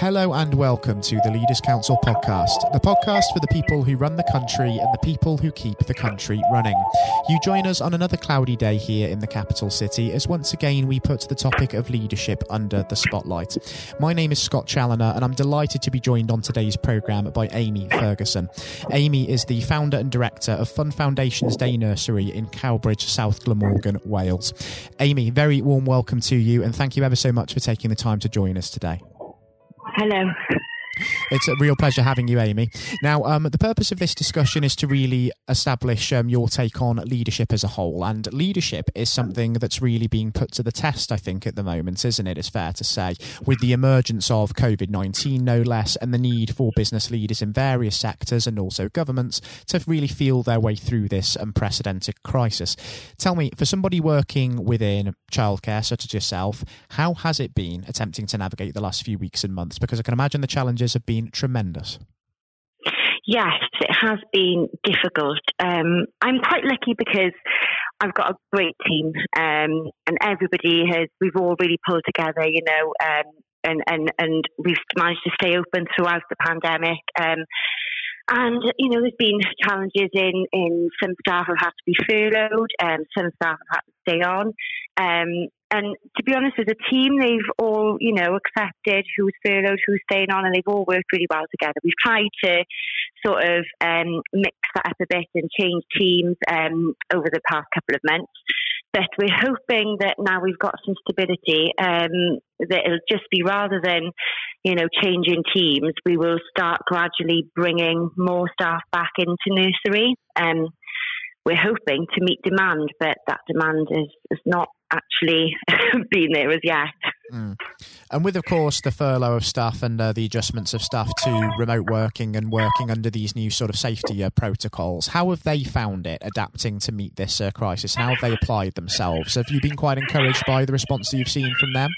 Hello and welcome to the Leaders Council podcast, the podcast for the people who run the country and the people who keep the country running. You join us on another cloudy day here in the capital city as once again we put the topic of leadership under the spotlight. My name is Scott Challoner and I'm delighted to be joined on today's programme by Amy Ferguson. Amy is the founder and director of Fun Foundations Day Nursery in Cowbridge, South Glamorgan, Wales. Amy, very warm welcome to you and thank you ever so much for taking the time to join us today. Hello. It's a real pleasure having you, Amy. Now, um, the purpose of this discussion is to really establish um, your take on leadership as a whole. And leadership is something that's really being put to the test, I think, at the moment, isn't it? It's fair to say, with the emergence of COVID 19, no less, and the need for business leaders in various sectors and also governments to really feel their way through this unprecedented crisis. Tell me, for somebody working within childcare, such as yourself, how has it been attempting to navigate the last few weeks and months? Because I can imagine the challenges have been tremendous. Yes, it has been difficult. Um, I'm quite lucky because I've got a great team, um, and everybody has. We've all really pulled together, you know, um, and and and we've managed to stay open throughout the pandemic. Um, and you know, there's been challenges in in some staff have had to be furloughed, and some staff have had stay on. Um, and to be honest, as a team, they've all, you know, accepted who's furloughed, who's staying on, and they've all worked really well together. We've tried to sort of um, mix that up a bit and change teams um, over the past couple of months. But we're hoping that now we've got some stability, um, that it'll just be rather than, you know, changing teams, we will start gradually bringing more staff back into nursery. Um, we're hoping to meet demand, but that demand is, is not actually been there as yet. Mm. And with, of course, the furlough of staff and uh, the adjustments of staff to remote working and working under these new sort of safety uh, protocols, how have they found it adapting to meet this uh, crisis? How have they applied themselves? Have you been quite encouraged by the response that you've seen from them?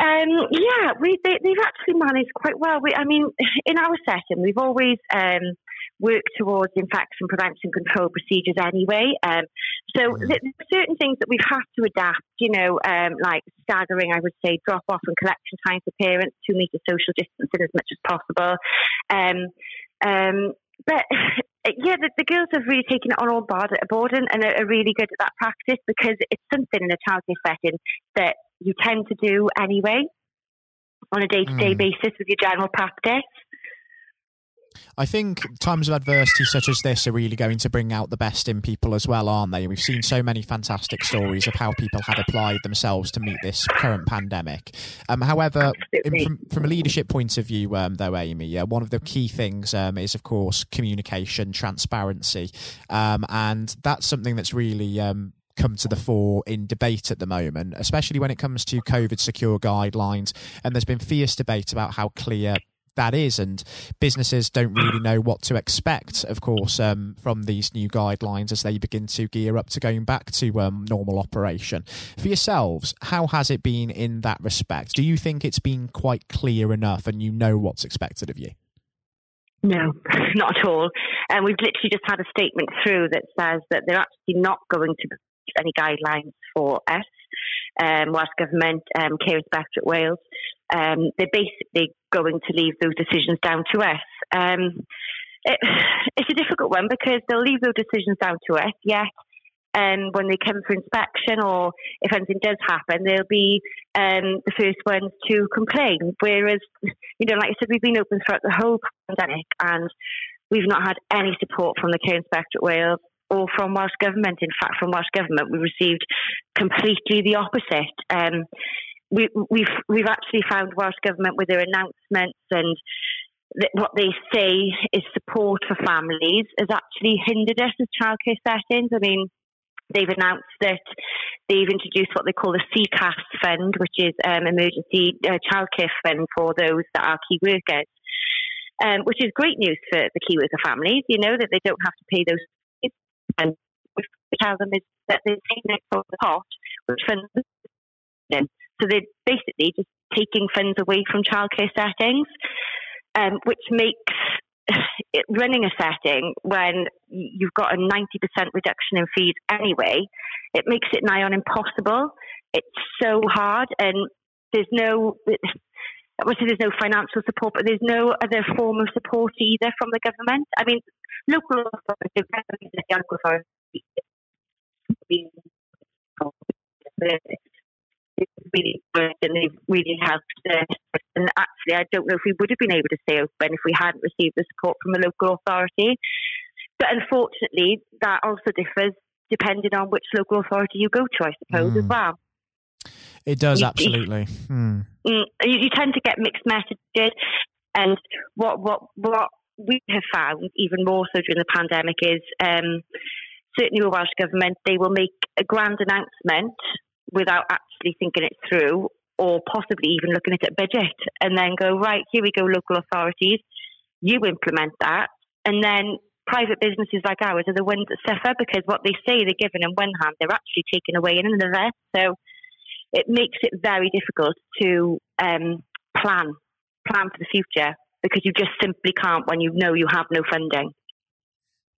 Um, yeah, we, they, have actually managed quite well. We, I mean, in our setting, we've always um, work towards infection prevention control procedures anyway. Um, so mm-hmm. there's certain things that we've had to adapt, you know, um, like staggering, I would say, drop off and collection times for parents, two metre social distancing as much as possible. Um, um but yeah, the, the, girls have really taken it on all board, board and, and are really good at that practice because it's something in a childcare setting that you tend to do anyway on a day to day basis with your general practice. I think times of adversity such as this are really going to bring out the best in people as well, aren't they? We've seen so many fantastic stories of how people have applied themselves to meet this current pandemic. Um, however, in, from, from, a leadership point of view, um, though, Amy, uh, one of the key things um, is, of course, communication, transparency, um, and that's something that's really um, come to the fore in debate at the moment, especially when it comes to COVID secure guidelines. And there's been fierce debate about how clear that is, and businesses don't really know what to expect, of course, um, from these new guidelines as they begin to gear up to going back to um, normal operation. For yourselves, how has it been in that respect? Do you think it's been quite clear enough and you know what's expected of you? No, not at all. And we've literally just had a statement through that says that they're actually not going to any guidelines for us, um, Welsh Government, um, Care Inspectorate Wales. Um, they're basically going to leave those decisions down to us. Um, it, it's a difficult one because they'll leave those decisions down to us, yet um, when they come for inspection or if anything does happen, they'll be um, the first ones to complain. Whereas, you know, like I said, we've been open throughout the whole pandemic and we've not had any support from the Care Inspectorate Wales or from Welsh Government. In fact, from Welsh Government, we received completely the opposite. Um, we, have we've, we've actually found Welsh Government with their announcements and th- what they say is support for families has actually hindered us as childcare settings. I mean, they've announced that they've introduced what they call the CCAS fund, which is um, emergency uh, childcare fund for those that are key workers. Um, which is great news for the key worker families, you know, that they don't have to pay those and we tell them is that they're taking it from the pot, which funds them. So they're basically just taking funds away from childcare settings, um, which makes it, running a setting when you've got a 90% reduction in fees anyway, it makes it nigh on impossible. It's so hard, and there's no obviously there's no financial support, but there's no other form of support either from the government. I mean, local authorities, really good and they've really helped us. And actually, I don't know if we would have been able to stay open if we hadn't received the support from the local authority. But unfortunately, that also differs depending on which local authority you go to, I suppose, mm. as well. It does, you, absolutely. Hmm. Mm. You, you, tend to get mixed messages. And what, what, what we have found, even more so during the pandemic, is um, certainly the Welsh Government, they will make a grand announcement without actually thinking it through or possibly even looking at a budget and then go, right, here we go, local authorities, you implement that. And then private businesses like ours are the ones that suffer because what they say they're given in one hand, they're actually taken away in another. So it makes it very difficult to um, plan, plan for the future because you just simply can't when you know you have no funding.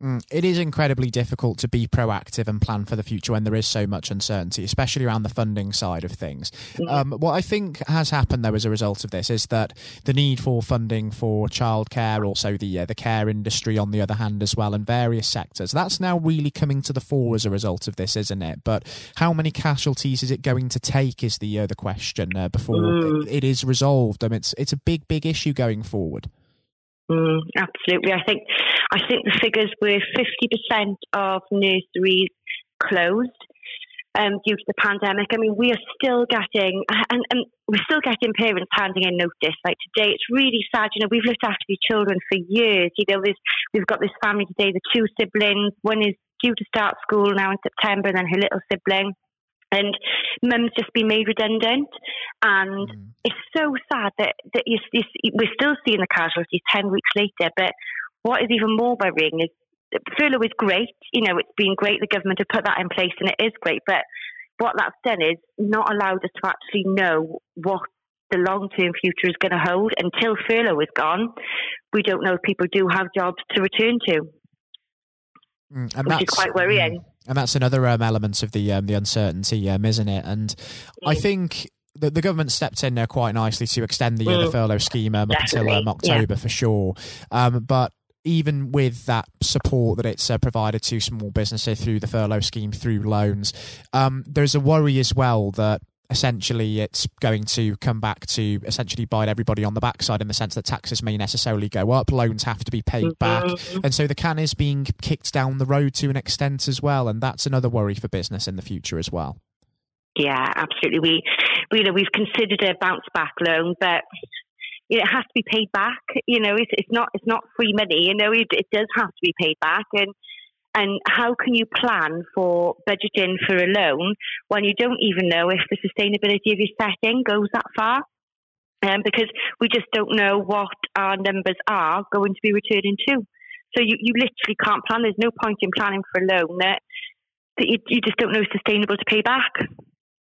Mm, it is incredibly difficult to be proactive and plan for the future when there is so much uncertainty, especially around the funding side of things. Mm-hmm. Um, what I think has happened, though, as a result of this, is that the need for funding for childcare, also the uh, the care industry, on the other hand, as well, and various sectors, that's now really coming to the fore as a result of this, isn't it? But how many casualties is it going to take? Is the uh, the question uh, before mm. it, it is resolved. I mean, it's it's a big, big issue going forward. Mm, absolutely. I think I think the figures were 50% of nurseries closed um, due to the pandemic. I mean, we are still getting, and, and, we're still getting parents handing in notice. Like today, it's really sad. You know, we've looked after these children for years. You know, we've got this family today, the two siblings. One is due to start school now in September, and then her little sibling and mum's just been made redundant. And mm. it's so sad that, that you, you, we're still seeing the casualties 10 weeks later. But what is even more worrying is furlough is great. You know, it's been great. The government have put that in place and it is great. But what that's done is not allowed us to actually know what the long term future is going to hold. Until furlough is gone, we don't know if people do have jobs to return to. Mm, which is quite worrying. Mm. And that's another um, element of the um, the uncertainty, um, isn't it? And I think the, the government stepped in there quite nicely to extend the, uh, the mm. furlough scheme um, up until um, October yeah. for sure. Um, but even with that support that it's uh, provided to small businesses through the furlough scheme, through loans, um, there's a worry as well that essentially it's going to come back to essentially bite everybody on the backside in the sense that taxes may necessarily go up, loans have to be paid mm-hmm. back, and so the can is being kicked down the road to an extent as well, and that's another worry for business in the future as well. Yeah, absolutely. We, we you know, we've considered a bounce back loan, but it has to be paid back. You know, it's, it's not it's not free money. You know, it, it does have to be paid back, and and how can you plan for budgeting for a loan when you don't even know if the sustainability of your setting goes that far? Um, because we just don't know what our numbers are going to be returning to. So you, you literally can't plan. There's no point in planning for a loan that, that you, you just don't know is sustainable to pay back.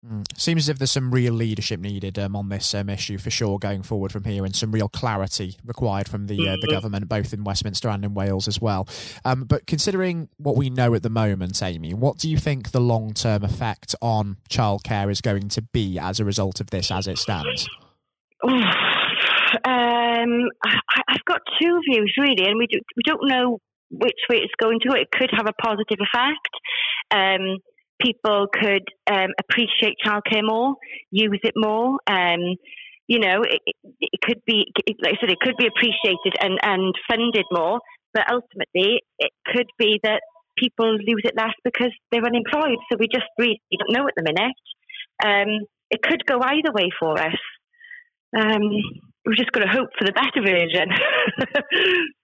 Mm. Seems as if there's some real leadership needed um, on this um, issue for sure going forward from here, and some real clarity required from the uh, the mm-hmm. government, both in Westminster and in Wales as well. Um, but considering what we know at the moment, Amy, what do you think the long term effect on childcare is going to be as a result of this, as it stands? Um, I, have got two views really, and we do, we don't know which way it's going to go. It could have a positive effect. Um, people could um, appreciate childcare more, use it more. Um, you know, it, it, could be, like I said, it could be appreciated and, and funded more, but ultimately it could be that people lose it less because they're unemployed. So we just really don't know at the minute. Um, it could go either way for us. Um, we've just got to hope for the better version.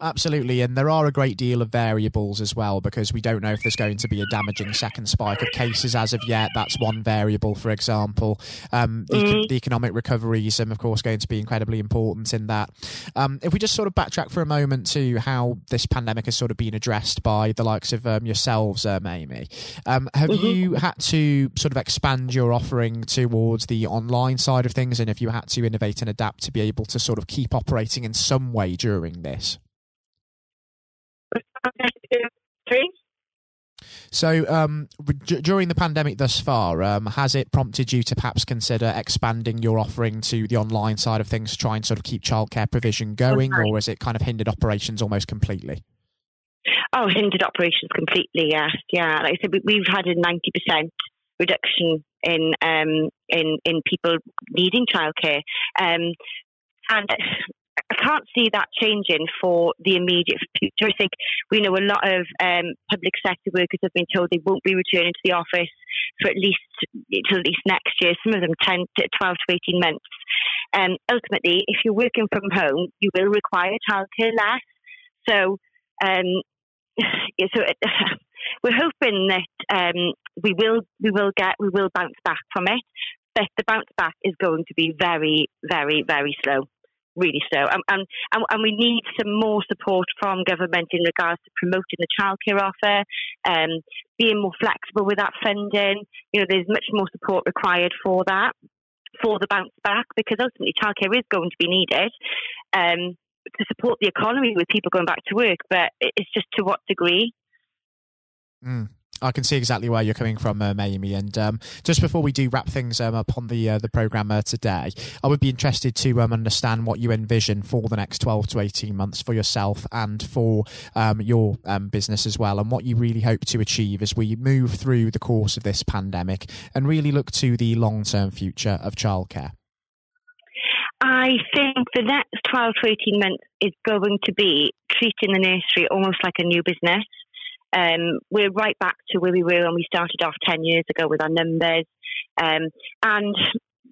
Absolutely, and there are a great deal of variables as well because we don't know if there's going to be a damaging second spike of cases as of yet. That's one variable, for example. Um, the, mm. the, economic recovery is, um, of course, going to be incredibly important in that. Um, if we just sort of backtrack for a moment to how this pandemic has sort of been addressed by the likes of um, yourselves, um, Amy, um, have mm-hmm. you had to sort of expand your offering towards the online side of things, and if you had to innovate and adapt to be able to sort of keep operating in some way during this? So, um, d- during the pandemic thus far, um, has it prompted you to perhaps consider expanding your offering to the online side of things to try and sort of keep childcare provision going, or has it kind of hindered operations almost completely? Oh, hindered operations completely. Yes, yeah. Like I said, we've had a ninety percent reduction in um, in in people needing childcare, um, and I can't see that changing for the immediate future. I think we know a lot of um, public sector workers have been told they won't be returning to the office for at least at least next year. Some of them 10 to 12 to 18 months. Um, ultimately, if you're working from home, you will require childcare less. So, um, so it, we're hoping that um, we will we will get we will bounce back from it, but the bounce back is going to be very very very slow really so. And, and, and we need some more support from government in regards to promoting the childcare offer, um, being more flexible with that funding. You know, there's much more support required for that, for the bounce back, because ultimately childcare is going to be needed. Um, to support the economy with people going back to work, but it's just to what degree. Mm. I can see exactly where you're coming from, um, Amy. And um, just before we do wrap things um, up on the uh, the program uh, today, I would be interested to um, understand what you envision for the next 12 to 18 months for yourself and for um, your um, business as well, and what you really hope to achieve as we move through the course of this pandemic and really look to the long term future of childcare. I think the next 12 to 18 months is going to be treating the nursery almost like a new business. Um, we're right back to where we were when we started off 10 years ago with our numbers. Um, and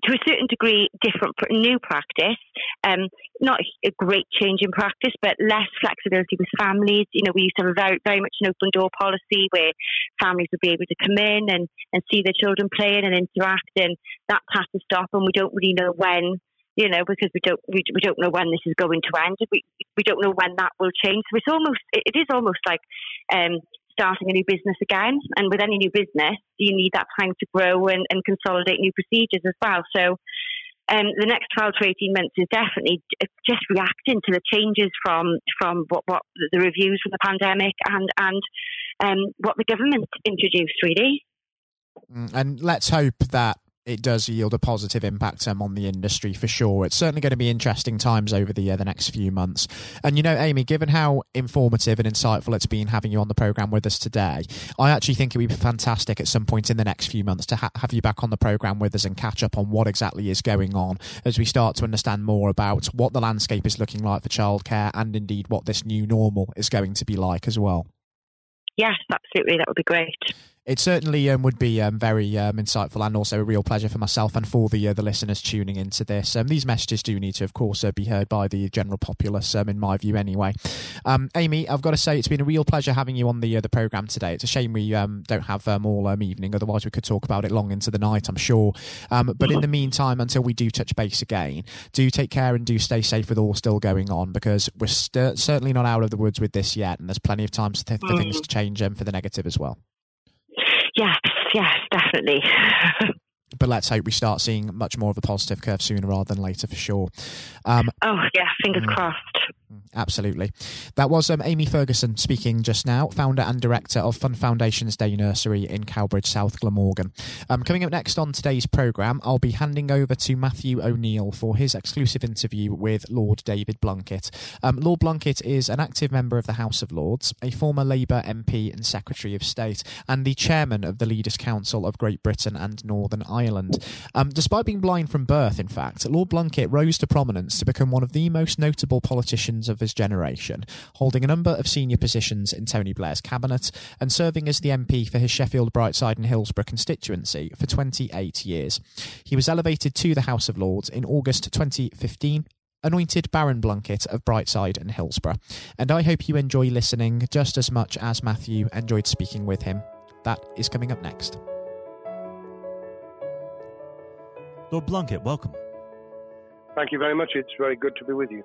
to a certain degree, different new practice. Um, not a great change in practice, but less flexibility with families. You know, we used to have a very, very much an open door policy where families would be able to come in and, and see their children playing and interact, and that has to stop. And we don't really know when you know, because we don't we, we don't know when this is going to end. We we don't know when that will change. So it's almost it is almost like um, starting a new business again. And with any new business, you need that time to grow and, and consolidate new procedures as well. So. Um, the next 12 to 18 months is definitely just reacting to the changes from from what, what the reviews from the pandemic and and um, what the government introduced, really. Mm, and let's hope that it does yield a positive impact um, on the industry for sure. It's certainly going to be interesting times over the uh, the next few months. And you know, Amy, given how informative and insightful it's been having you on the program with us today, I actually think it would be fantastic at some point in the next few months to ha- have you back on the program with us and catch up on what exactly is going on as we start to understand more about what the landscape is looking like for childcare and indeed what this new normal is going to be like as well. Yes, absolutely. That would be great. It certainly um, would be um, very um, insightful and also a real pleasure for myself and for the uh, the listeners tuning into this. Um, these messages do need to, of course, uh, be heard by the general populace, um, in my view, anyway. Um, Amy, I've got to say it's been a real pleasure having you on the uh, the program today. It's a shame we don't have all evening, otherwise we could talk about it long into the night, I'm sure. but in the meantime, until we do touch base again, do take care and do stay safe with all still going on because we're st- certainly not out of the woods with this yet, and there's plenty of time for, th- for things mm. to change for the negative as well. Yes, yes, definitely. but let's hope we start seeing much more of a positive curve sooner rather than later for sure. Um, oh, yeah, fingers mm, crossed. Absolutely. That was um, Amy Ferguson speaking just now, founder and director of Fun Foundations Day Nursery in Cowbridge, South Glamorgan. Um, coming up next on today's programme, I'll be handing over to Matthew O'Neill for his exclusive interview with Lord David Blunkett. Um, Lord Blunkett is an active member of the House of Lords, a former Labour MP and Secretary of State, and the chairman of the Leaders' Council of Great Britain and Northern Ireland. Um, despite being blind from birth, in fact, Lord Blunkett rose to prominence to become one of the most notable politicians of his generation, holding a number of senior positions in Tony Blair's cabinet and serving as the MP for his Sheffield, Brightside, and Hillsborough constituency for 28 years. He was elevated to the House of Lords in August 2015 anointed Baron Blunkett of Brightside and Hillsborough. And I hope you enjoy listening just as much as Matthew enjoyed speaking with him. That is coming up next. Lord Blunkett, welcome. Thank you very much. It's very good to be with you.